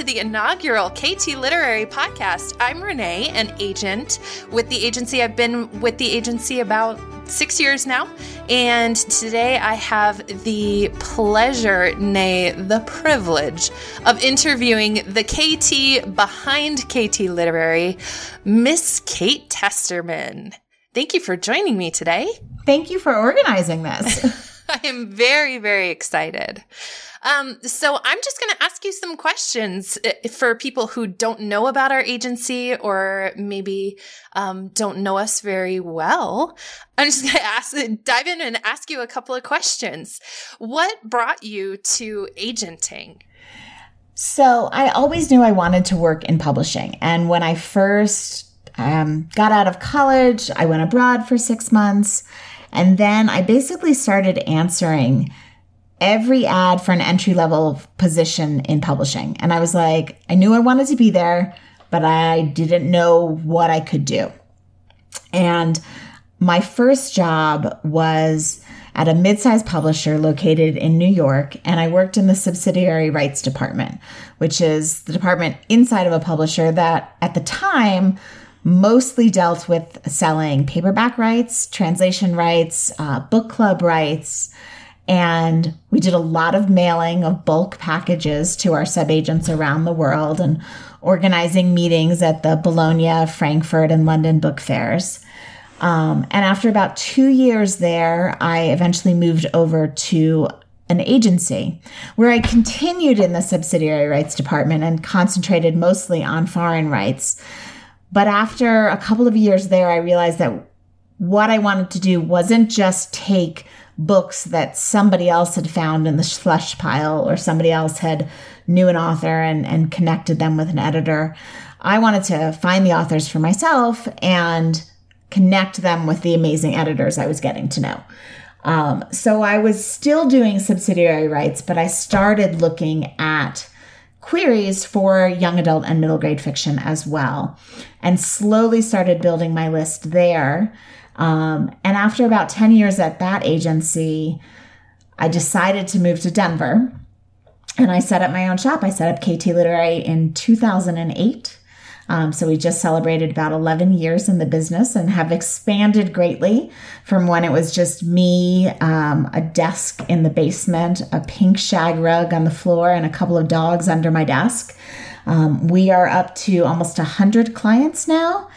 to the inaugural KT Literary Podcast. I'm Renee, an agent with the agency. I've been with the agency about six years now. And today I have the pleasure, nay, the privilege of interviewing the KT behind KT Literary, Miss Kate Testerman. Thank you for joining me today. Thank you for organizing this. I am very, very excited. Um, so I'm just going to ask you some questions uh, for people who don't know about our agency or maybe um, don't know us very well. I'm just going to ask, dive in and ask you a couple of questions. What brought you to agenting? So I always knew I wanted to work in publishing, and when I first um, got out of college, I went abroad for six months. And then I basically started answering every ad for an entry level position in publishing. And I was like, I knew I wanted to be there, but I didn't know what I could do. And my first job was at a mid-sized publisher located in New York, and I worked in the subsidiary rights department, which is the department inside of a publisher that at the time mostly dealt with selling paperback rights, translation rights, uh, book club rights, and we did a lot of mailing of bulk packages to our subagents around the world and organizing meetings at the Bologna, Frankfurt, and London book fairs. Um, and after about two years there, I eventually moved over to an agency where I continued in the subsidiary rights department and concentrated mostly on foreign rights. But after a couple of years there, I realized that what I wanted to do wasn't just take books that somebody else had found in the slush pile or somebody else had knew an author and, and connected them with an editor. I wanted to find the authors for myself and connect them with the amazing editors I was getting to know. Um, so I was still doing subsidiary rights, but I started looking at queries for young adult and middle grade fiction as well, and slowly started building my list there. Um, and after about 10 years at that agency, I decided to move to Denver and I set up my own shop. I set up KT Literary in 2008. Um, so we just celebrated about 11 years in the business and have expanded greatly from when it was just me, um, a desk in the basement, a pink shag rug on the floor, and a couple of dogs under my desk. Um, we are up to almost 100 clients now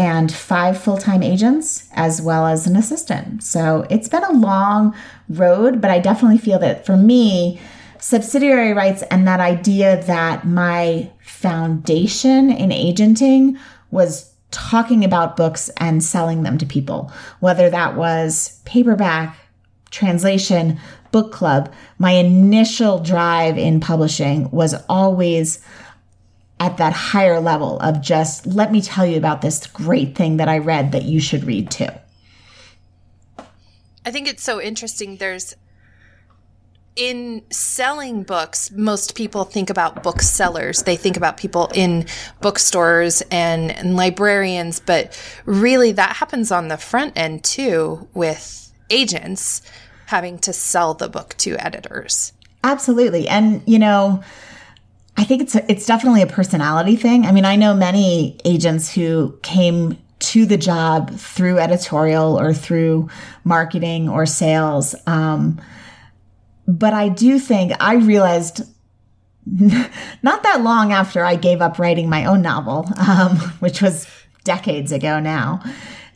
and five full time agents, as well as an assistant. So it's been a long road, but I definitely feel that for me, subsidiary rights and that idea that my foundation in agenting was talking about books and selling them to people, whether that was paperback, translation, book club. My initial drive in publishing was always at that higher level of just let me tell you about this great thing that I read that you should read too. I think it's so interesting. There's in selling books, most people think about booksellers. They think about people in bookstores and, and librarians, but really that happens on the front end too with agents having to sell the book to editors. Absolutely. And, you know, I think it's a, it's definitely a personality thing. I mean, I know many agents who came to the job through editorial or through marketing or sales. Um, but I do think I realized not that long after I gave up writing my own novel, um, which was decades ago now,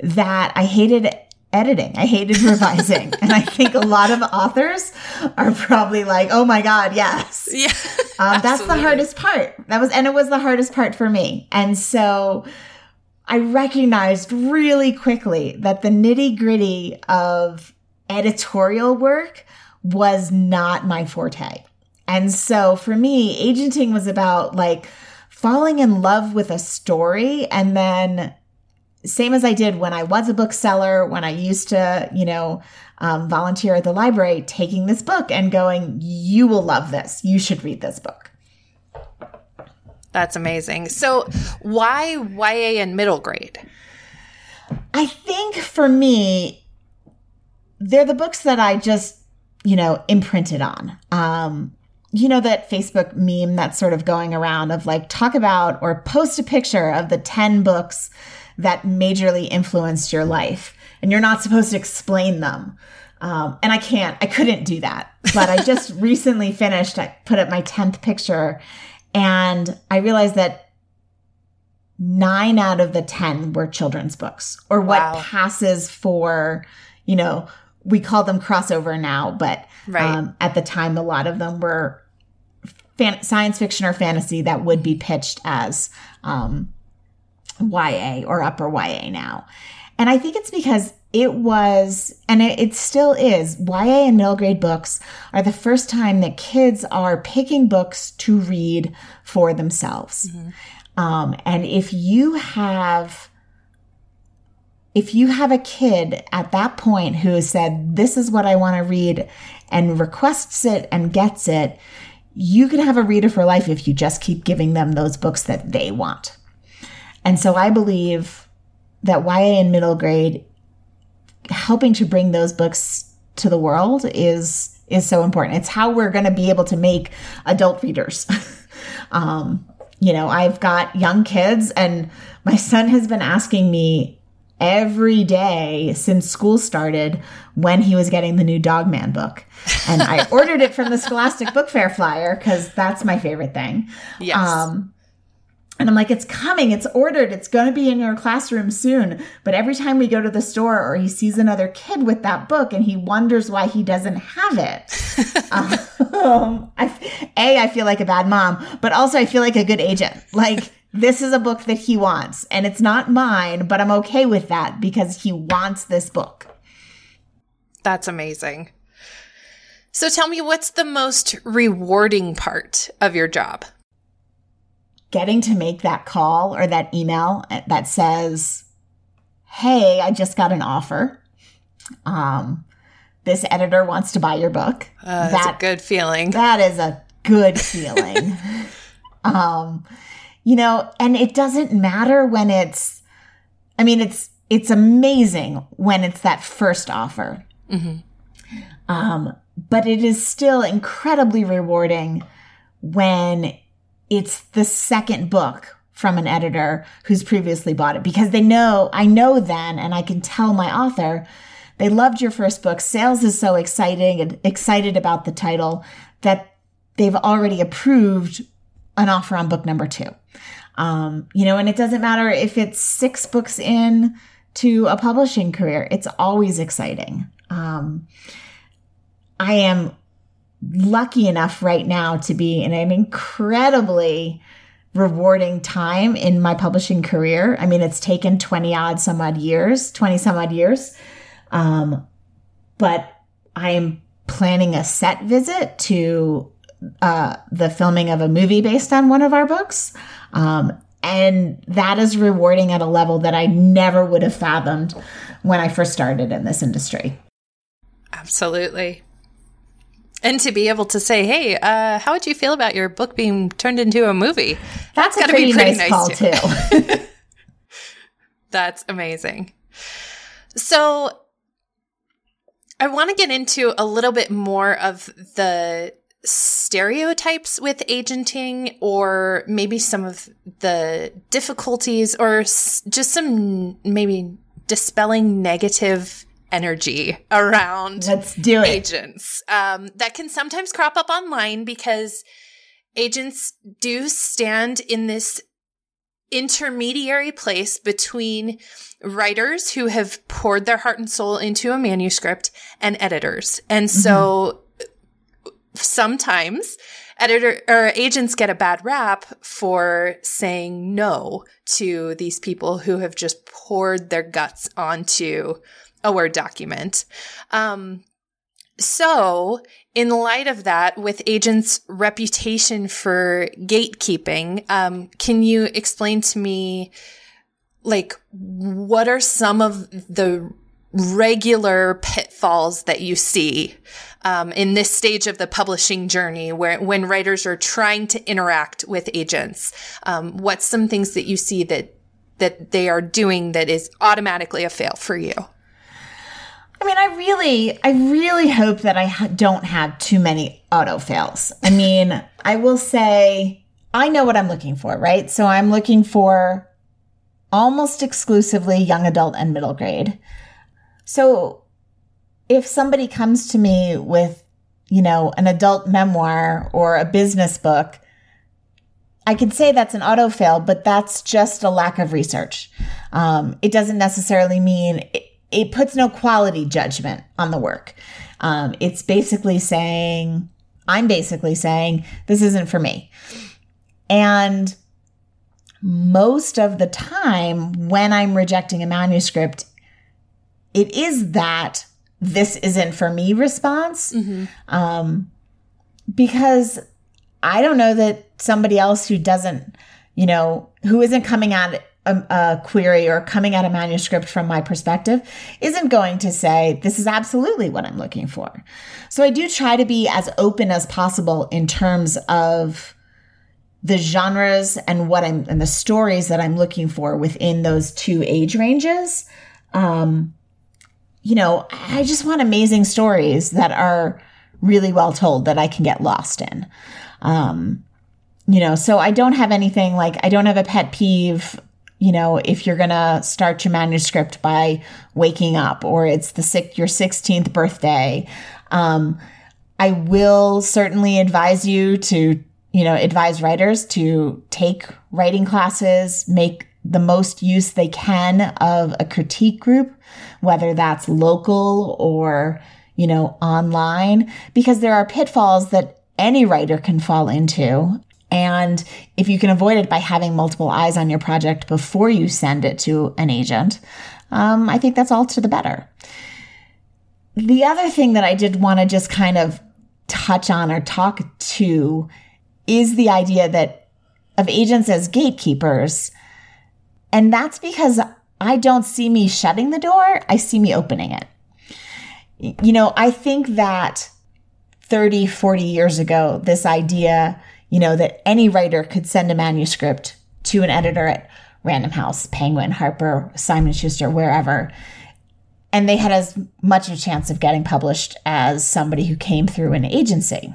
that I hated editing. I hated revising. and I think a lot of authors are probably like, oh my God, yes. Yeah. um, that's the hardest part. That was, and it was the hardest part for me. And so I recognized really quickly that the nitty gritty of editorial work was not my forte. And so for me, agenting was about like falling in love with a story and then same as I did when I was a bookseller, when I used to, you know, um, volunteer at the library, taking this book and going, you will love this. You should read this book. That's amazing. So, why YA and middle grade? I think for me, they're the books that I just, you know, imprinted on. Um, you know that Facebook meme that's sort of going around of like talk about or post a picture of the 10 books that majorly influenced your life. And you're not supposed to explain them. Um, and I can't, I couldn't do that. But I just recently finished, I put up my 10th picture and I realized that nine out of the 10 were children's books or what wow. passes for, you know, we call them crossover now, but right. um, at the time, a lot of them were fan- science fiction or fantasy that would be pitched as um, YA or upper YA now. And I think it's because it was, and it, it, still is, YA and middle grade books are the first time that kids are picking books to read for themselves. Mm-hmm. Um, and if you have, if you have a kid at that point who said, this is what I want to read and requests it and gets it, you can have a reader for life if you just keep giving them those books that they want. And so I believe that YA in middle grade helping to bring those books to the world is is so important. It's how we're going to be able to make adult readers. um, you know, I've got young kids and my son has been asking me every day since school started when he was getting the new Dogman book. And I ordered it from the Scholastic Book Fair flyer because that's my favorite thing. Yes. Um, and I'm like, it's coming, it's ordered, it's going to be in your classroom soon. But every time we go to the store or he sees another kid with that book and he wonders why he doesn't have it. um, I, a, I feel like a bad mom, but also I feel like a good agent. Like, this is a book that he wants and it's not mine, but I'm okay with that because he wants this book. That's amazing. So tell me, what's the most rewarding part of your job? Getting to make that call or that email that says, Hey, I just got an offer. Um, this editor wants to buy your book. Uh, that's that, a good feeling. That is a good feeling. um, you know, and it doesn't matter when it's, I mean, it's, it's amazing when it's that first offer. Mm-hmm. Um, but it is still incredibly rewarding when it's the second book from an editor who's previously bought it because they know, I know then, and I can tell my author, they loved your first book. Sales is so exciting and excited about the title that they've already approved an offer on book number two. Um, you know, and it doesn't matter if it's six books in to a publishing career, it's always exciting. Um, I am lucky enough right now to be in an incredibly rewarding time in my publishing career. I mean, it's taken 20 odd some odd years, 20 some odd years. Um, but I am planning a set visit to uh, the filming of a movie based on one of our books. Um, and that is rewarding at a level that I never would have fathomed when I first started in this industry. Absolutely. And to be able to say, "Hey, uh, how would you feel about your book being turned into a movie?" That's, That's got to be pretty nice, nice call too. too. That's amazing. So, I want to get into a little bit more of the stereotypes with agenting or maybe some of the difficulties or just some maybe dispelling negative energy around Let's do it. agents um, that can sometimes crop up online because agents do stand in this intermediary place between writers who have poured their heart and soul into a manuscript and editors. And so sometimes editor or agents get a bad rap for saying no to these people who have just poured their guts onto a Word document. Um, so, in light of that, with agents' reputation for gatekeeping, um, can you explain to me, like, what are some of the regular pitfalls that you see um, in this stage of the publishing journey where when writers are trying to interact with agents um, what's some things that you see that that they are doing that is automatically a fail for you I mean, I really, I really hope that I ha- don't have too many auto fails. I mean, I will say I know what I'm looking for, right? So I'm looking for almost exclusively young adult and middle grade. So if somebody comes to me with, you know, an adult memoir or a business book, I can say that's an auto fail, but that's just a lack of research. Um, it doesn't necessarily mean it, it, puts no quality judgment on the work. Um, it's basically saying, I'm basically saying, this isn't for me. And most of the time, when I'm rejecting a manuscript, it is that this isn't for me response. Mm-hmm. Um, because I don't know that somebody else who doesn't, you know, who isn't coming at a, a, query or coming at a manuscript from my perspective isn't going to say, this is absolutely what I'm looking for. So I do try to be as open as possible in terms of the genres and what I'm and the stories that I'm looking for within those two age ranges. Um, you know, I just want amazing stories that are really well told that I can get lost in. Um, you know, so I don't have anything like, I don't have a pet peeve. You know, if you're going to start your manuscript by waking up or it's the six, your 16th birthday, um, I will certainly advise you to, you know, advise writers to take writing classes, make the most use they can of a critique group, whether that's local or, you know, online, because there are pitfalls that any writer can fall into. And if you can avoid it by having multiple eyes on your project before you send it to an agent, um, I think that's all to the better. The other thing that I did want to just kind of touch on or talk to is the idea that of agents as gatekeepers. And that's because I don't see me shutting the door, I see me opening it. You know, I think that 30, 40 years ago, this idea, you know, that any writer could send a manuscript to an editor at Random House, Penguin, Harper, Simon Schuster, wherever, and they had as much of a chance of getting published as somebody who came through an agency.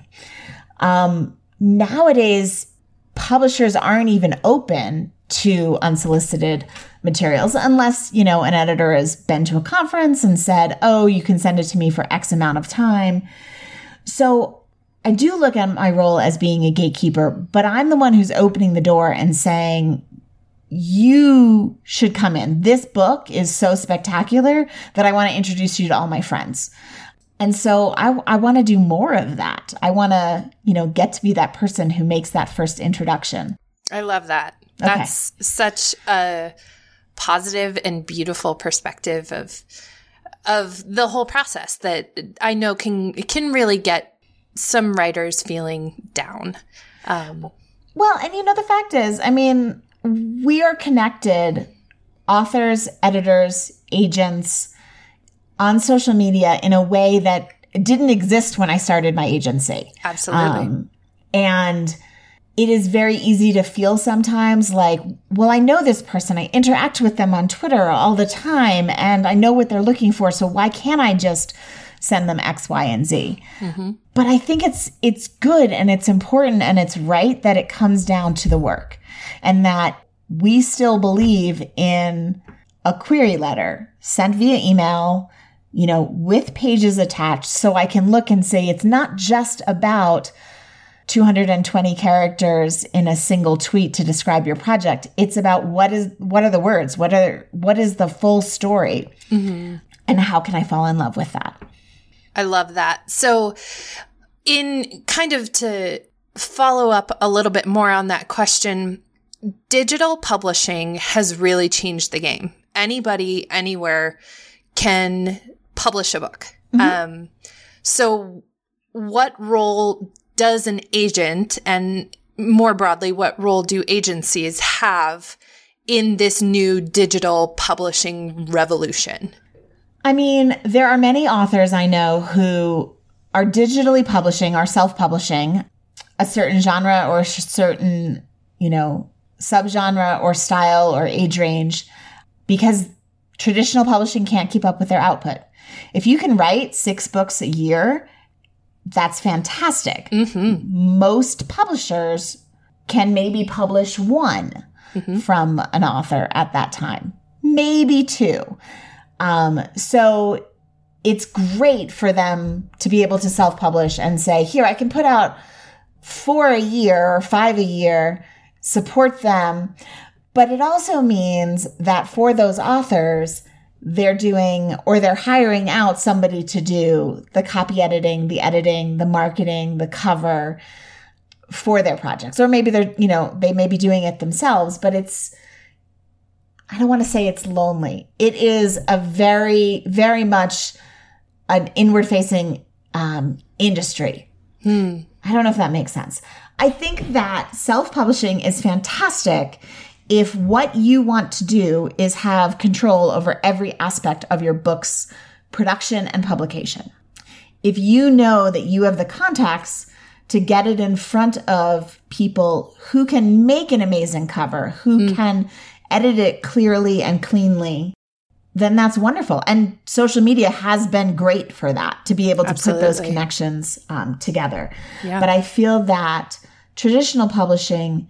Um, nowadays, publishers aren't even open to unsolicited materials unless, you know, an editor has been to a conference and said, oh, you can send it to me for X amount of time. So I do look at my role as being a gatekeeper, but I'm the one who's opening the door and saying, you should come in. This book is so spectacular that I want to introduce you to all my friends. And so I, I want to do more of that. I want to, you know, get to be that person who makes that first introduction. I love that. That's such a positive and beautiful perspective of of the whole process that I know can can really get some writers feeling down. Um, well, and you know the fact is, I mean, we are connected, authors, editors, agents, on social media in a way that didn't exist when I started my agency. Absolutely. Um, and it is very easy to feel sometimes like, well, I know this person. I interact with them on Twitter all the time and I know what they're looking for. So why can't I just send them X, Y, and Z? Mm-hmm. But I think it's, it's good and it's important and it's right that it comes down to the work and that we still believe in a query letter sent via email, you know, with pages attached so I can look and say it's not just about 220 characters in a single tweet to describe your project. It's about what is what are the words? What are what is the full story? Mm-hmm. And how can I fall in love with that? I love that. So in kind of to follow up a little bit more on that question, digital publishing has really changed the game. Anybody anywhere can publish a book. Mm-hmm. Um, so what role does an agent and more broadly, what role do agencies have in this new digital publishing revolution? I mean, there are many authors I know who are digitally publishing, are self publishing a certain genre or a certain, you know, subgenre or style or age range because traditional publishing can't keep up with their output. If you can write six books a year, that's fantastic. Most publishers can maybe publish one from an author at that time, maybe two. Um, so it's great for them to be able to self publish and say, here, I can put out four a year or five a year, support them. But it also means that for those authors, they're doing or they're hiring out somebody to do the copy editing, the editing, the marketing, the cover for their projects. Or maybe they're, you know, they may be doing it themselves, but it's, I don't want to say it's lonely. It is a very, very much an inward facing um, industry. I don't know if that makes sense. I think that self publishing is fantastic if what you want to do is have control over every aspect of your book's production and publication. If you know that you have the contacts to get it in front of people who can make an amazing cover, who can edit it clearly and cleanly, then that's wonderful. And social media has been great for that to be able to put those connections um, together. Yeah. But I feel that traditional publishing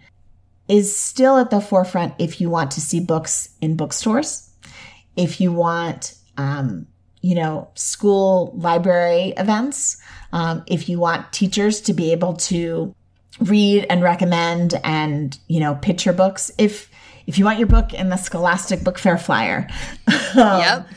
is still at the forefront if you want to see books in bookstores, if you want, um, you know, school library events, um, if you want teachers to be able to read and recommend and you know pitch your books if if you want your book in the scholastic book fair flyer um, Yep.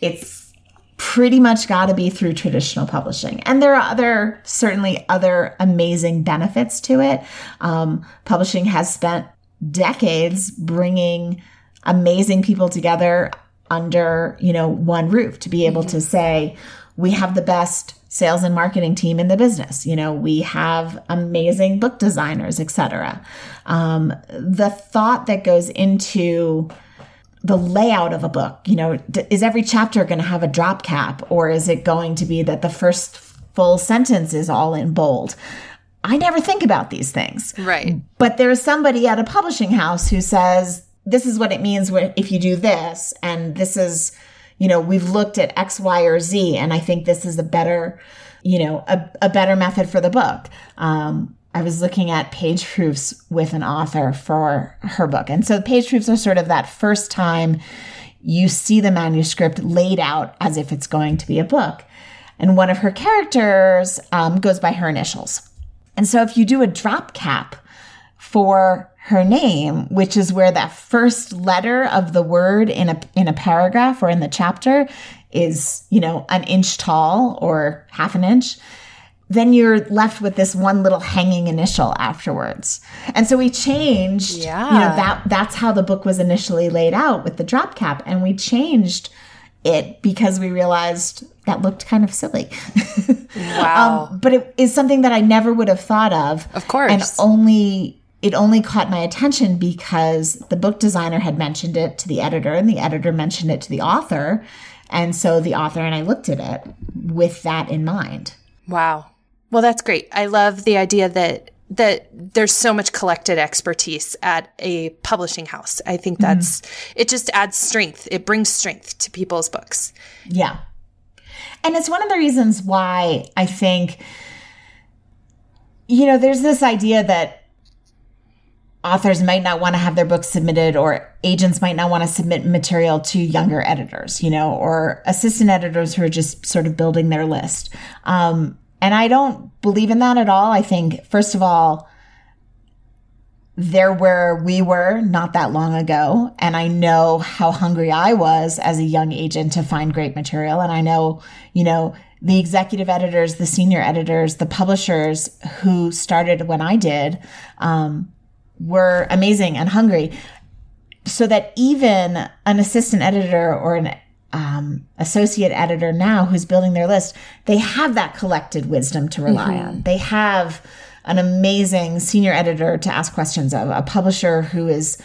it's pretty much got to be through traditional publishing. And there are other certainly other amazing benefits to it. Um, publishing has spent decades bringing amazing people together under you know one roof to be able to say we have the best sales and marketing team in the business. You know we have amazing book designers etc um, the thought that goes into the layout of a book you know d- is every chapter going to have a drop cap or is it going to be that the first full sentence is all in bold? I never think about these things. Right. but there's somebody at a publishing house who says this is what it means if you do this and this is you know we've looked at x y or z and i think this is a better you know a, a better method for the book. Um, i was looking at page proofs with an author for her book. And so page proofs are sort of that first time you see the manuscript laid out as if it's going to be a book. And one of her characters um, goes by her initials. And so if you do a drop cap for her name, which is where that first letter of the word in a in a paragraph or in the chapter is, you know, an inch tall or half an inch, then you're left with this one little hanging initial afterwards. And so we changed, you know, Yeah. that that's how the book was initially laid out with the drop cap and we changed it because we realized that looked kind of silly. Wow. Um, but it is something that I never would have thought of. Of course. And only it only caught my attention because the book designer had mentioned it to the editor and the editor mentioned it to the author. And so the author and I looked at it with that in mind. Wow. Well, that's great. I love the idea that that there's so much collected expertise at a publishing house. I think mm-hmm. that's it just adds strength. It brings strength to people's books. Yeah. And it's one of the reasons why I think, you know, there's this idea that authors might not want to have their books submitted or agents might not want to submit material to younger editors, you know, or assistant editors who are just sort of building their list. Um, and I don't believe in that at all. I think, first of all, they're where we were not that long ago. And I know how hungry I was as a young agent to find great material. And I know, you know, the executive editors, the senior editors, the publishers who started when I did um, were amazing and hungry. So that even an assistant editor or an um, associate editor now who's building their list, they have that collected wisdom to rely on. They have an amazing senior editor to ask questions of, a publisher who is,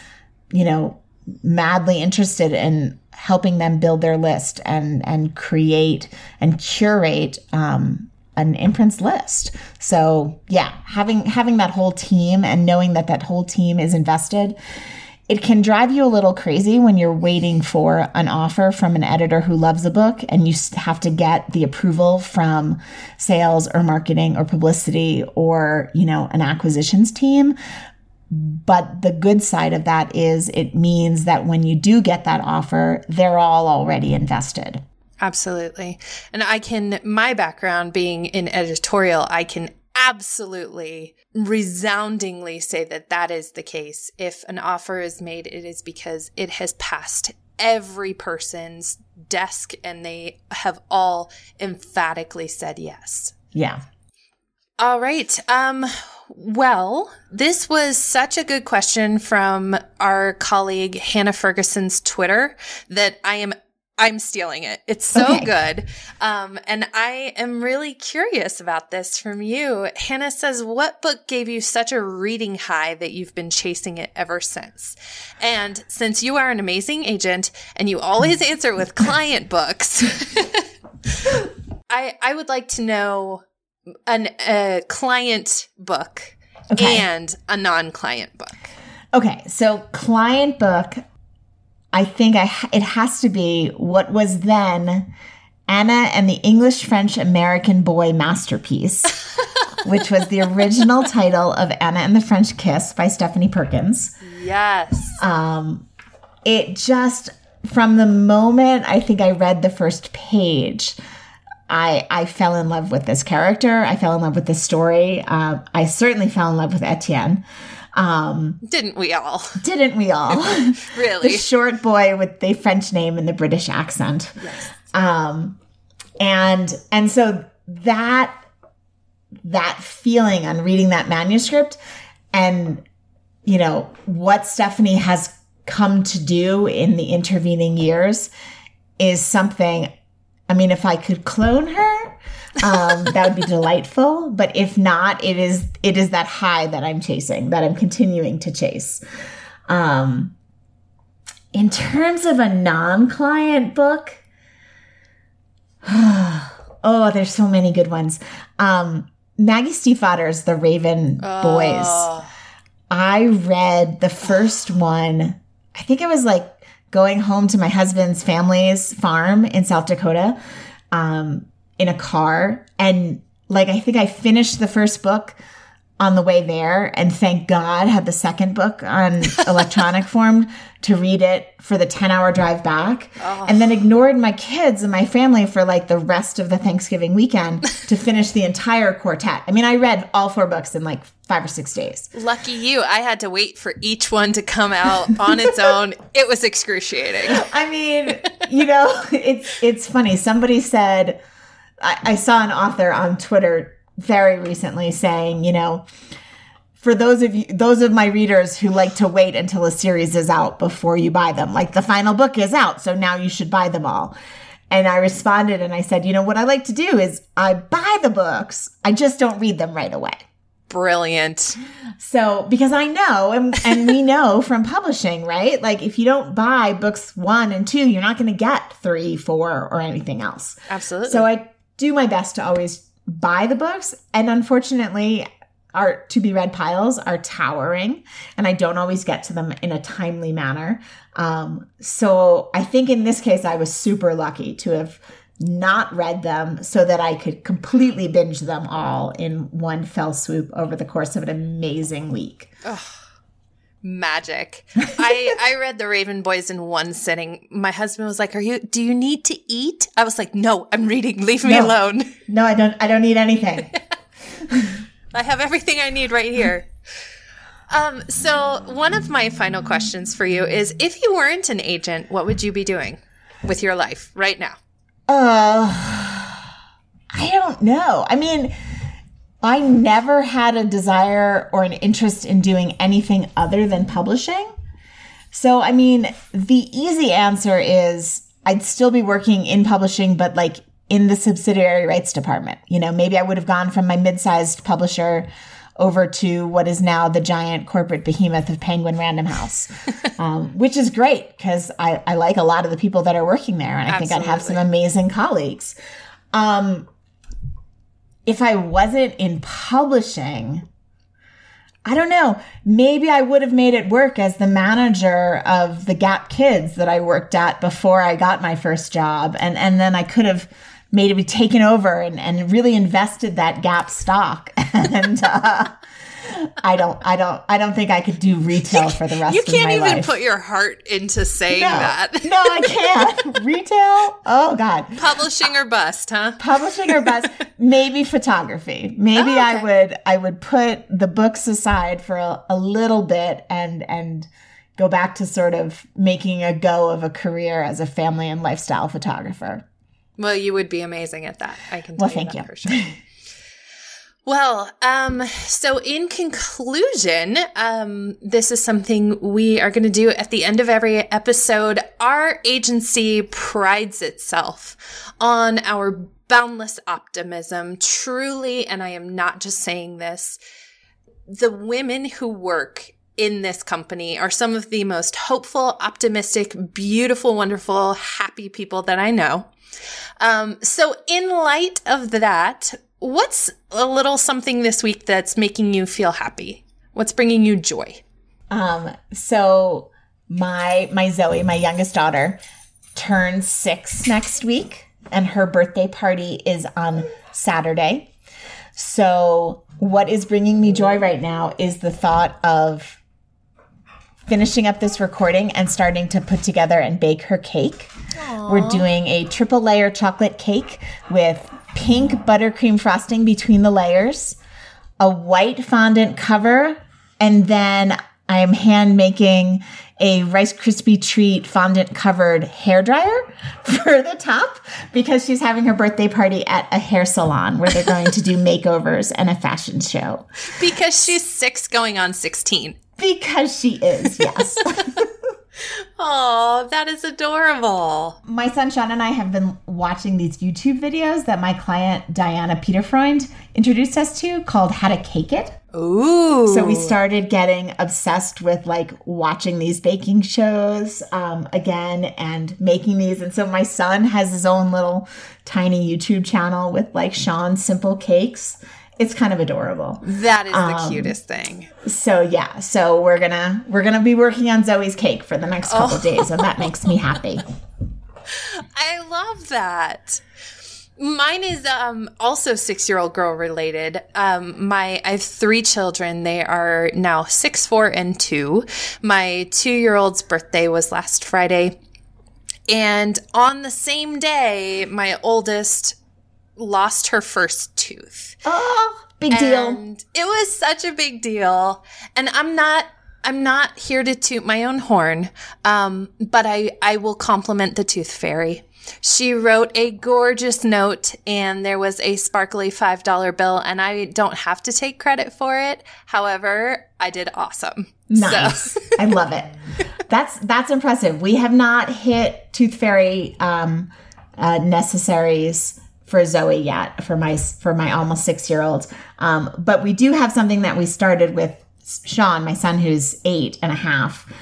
you know, madly interested in helping them build their list and and create and curate um, an imprints list. So yeah, having having that whole team and knowing that that whole team is invested it can drive you a little crazy when you're waiting for an offer from an editor who loves a book and you have to get the approval from sales or marketing or publicity or, you know, an acquisitions team. But the good side of that is it means that when you do get that offer, they're all already invested. Absolutely. And I can, my background being in editorial, I can absolutely resoundingly say that that is the case. If an offer is made, it is because it has passed every person's desk and they have all emphatically said yes. Yeah. All right. Um, well, this was such a good question from our colleague Hannah Fergesen's Twitter that I am I'm stealing it. It's so okay. good. Um, and I am really curious about this from you. Hannah says, What book gave you such a reading high that you've been chasing it ever since? And since you are an amazing agent and you always answer with client books, I, I would like to know an, a client book okay. and a non client book. Okay. So, client book, I think I it has to be what was then Anna and the English French American Boy Masterpiece, which was the original title of Anna and the French Kiss by Stephanie Perkins. Yes. Um, it just from the moment I think I read the first page, I I fell in love with this character. I fell in love with this story. Uh, I certainly fell in love with Etienne. Um, didn't we all? Didn't we all? really? the short boy with the French name and the British accent. Yes. Um, and and so that that feeling on reading that manuscript and you know what Stephanie has come to do in the intervening years is something I mean if I could clone her um, that would be delightful. But if not, it is it is that high that I'm chasing, that I'm continuing to chase. Um, in terms of a non-client book, oh, there's so many good ones. Um, Maggie Stiefvater's The Raven oh. Boys. I read the first one. I think it was like going home to my husband's family's farm in South Dakota. Um, in a car and like I think I finished the first book on the way there and thank God had the second book on electronic form to read it for the 10 hour drive back oh. and then ah. ignored my kids and my family for like the rest of the Thanksgiving weekend to finish the entire quartet. I mean, I read all four books in like five or six days. Lucky you. I had to wait for each one to come out on its own. It was excruciating. I mean, you know, it's it's funny. Somebody said I, I saw an author on Twitter very recently saying, you know, for those of you those of my readers who like to wait until a series is out before you buy them like the final book is out so now you should buy them all. And i responded and i said you know what i like to do is i buy the books i just don't read them right away. Brilliant. So because i know and, and we know from publishing right? Like if you don't buy books one and two you're not going to get three four or anything else. Absolutely. So i do my best to always buy the books. And unfortunately, our to be read piles are towering, and I don't always get to them in a timely manner. Um, so I think in this case, I was super lucky to have not read them so that I could completely binge them all in one fell swoop over the course of an amazing week. Ugh magic. I I read The Raven Boys in one sitting. My husband was like, "Are you do you need to eat?" I was like, "No, I'm reading. Leave me no. alone." No, I don't I don't need anything. I have everything I need right here. Um, so one of my final questions for you is if you weren't an agent, what would you be doing with your life right now? Uh I don't know. I mean, I never had a desire or an interest in doing anything other than publishing. So, I mean, the easy answer is I'd still be working in publishing, but like in the subsidiary rights department. You know, maybe I would have gone from my mid sized publisher over to what is now the giant corporate behemoth of Penguin Random House, um, which is great because I, I, like a lot of the people that are working there. And I Absolutely. think I'd have some amazing colleagues. Um, if I wasn't in publishing, I don't know. Maybe I would have made it work as the manager of the Gap Kids that I worked at before I got my first job. And, and then I could have made it be taken over and, and really invested that Gap stock. and, uh, I don't, I don't, I don't think I could do retail for the rest you of my life. You can't even life. put your heart into saying no, that. no, I can't. retail? Oh God. Publishing or bust, huh? Publishing or bust? Maybe photography. Maybe Oh, I would, I would put the books aside for a, a little bit and, and go back to sort of making a go of a career as a family and lifestyle photographer. Well, you would be amazing at that. I can tell Well, thank that you. for sure. Well, um, so in conclusion, um, this is something we are going to do at the end of every episode. Our agency prides itself on our boundless optimism, truly, and I am not just saying this. The women who work in this company are some of the most hopeful, optimistic, beautiful, wonderful, happy people that I know. Um, so, in light of that, what's a little something this week that's making you feel happy? What's bringing you joy? Um, so my my Zoe, my youngest daughter, turns six next week, and her birthday party is on Saturday. So what is bringing me joy right now is the thought of finishing up this recording and starting to put together and bake her cake. We're doing a triple layer chocolate cake with pink buttercream frosting between the layers, a white fondant cover, and then I am hand making a Rice Krispie treat fondant covered hair dryer for the top because she's having her birthday party at a hair salon where they're going to do makeovers and a fashion show. Because she's six going on 16. Because she is, yes. Oh, that is adorable. my son Sean and I have been watching these YouTube videos that my client Diana Peterfreund introduced us to called How to Cake It. Ooh. So we started getting obsessed with like watching these baking shows um, again and making these. And so my son has his own little tiny YouTube channel with like Sean's Simple Cakes. It's kind of adorable. that is the Um, cutest thing. So yeah, so we're gonna we're gonna be working on Zoe's cake for the next couple days, and that makes me happy. I love that. Mine is um, also six year old girl related. Um, my I have three children. They are now six, four, and two. My two year old's birthday was last Friday, and on the same day, my oldest lost her first tooth. Oh, big deal. It was such a big deal. And I'm not I'm not here to toot my own horn, um, but I, I will compliment the tooth fairy. She wrote a gorgeous note and there was a sparkly $5 bill and I don't have to take credit for it. However, I did awesome. Nice. So, I love it. That's that's impressive. We have not hit Tooth Fairy um, uh, necessaries for Zoe yet for my for my almost six year old, um, but we do have something that we started with Sean, my son, who's eight and a half.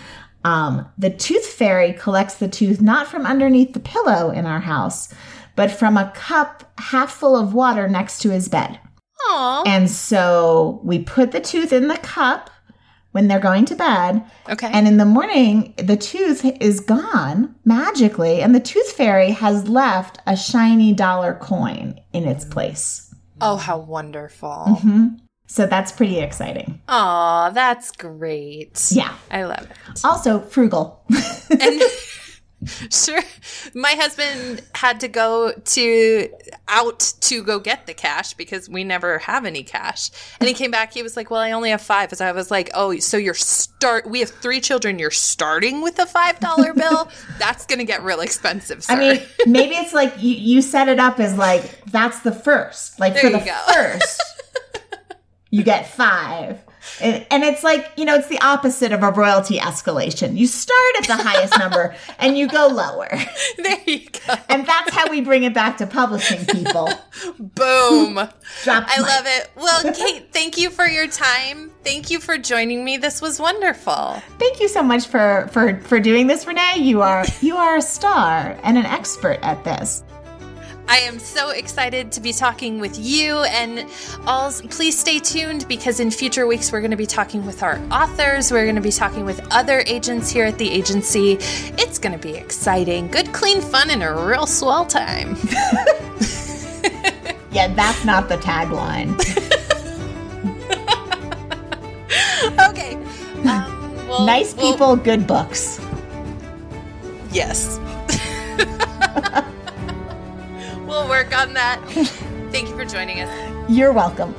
Um, the Tooth Fairy collects the tooth not from underneath the pillow in our house, but from a cup half full of water next to his bed. aw. And so we put the tooth in the cup when they're going to bed. Okay. And in the morning, the tooth is gone magically, and the tooth fairy has left a shiny dollar coin in its place. oh, how wonderful. Mm-hmm. So that's pretty exciting. Aw, that's great. Yeah. I love it. Also, frugal. and sure my husband had to go to out to go get the cash because we never have any cash and he came back he was like well i only have five so i was like oh so you're start we have three children you're starting with a five dollar bill that's gonna get real expensive sir. I mean, maybe it's like you, you set it up as like that's the first. Like for There the go. first, you get five. And, and it's like, you know, it's the opposite of a royalty escalation. You start at the highest number and you go lower. there you go And that's how we bring it back to publishing people. boom Drop i mic. love it well kate thank you for your time thank you for joining me this was wonderful Thank you so much for for for doing this, Renee. You are you are a star and an expert at this. I am so excited to be talking with you and all please stay tuned because in future weeks we're going to be talking with our authors, we're going to be talking with other agents here at the agency. It's going to be exciting. Good clean fun and a real swell time. yeah, that's not the tagline. okay. Um, well, nice people, well, good books. Yes. On that. Thank you for joining us. You're welcome.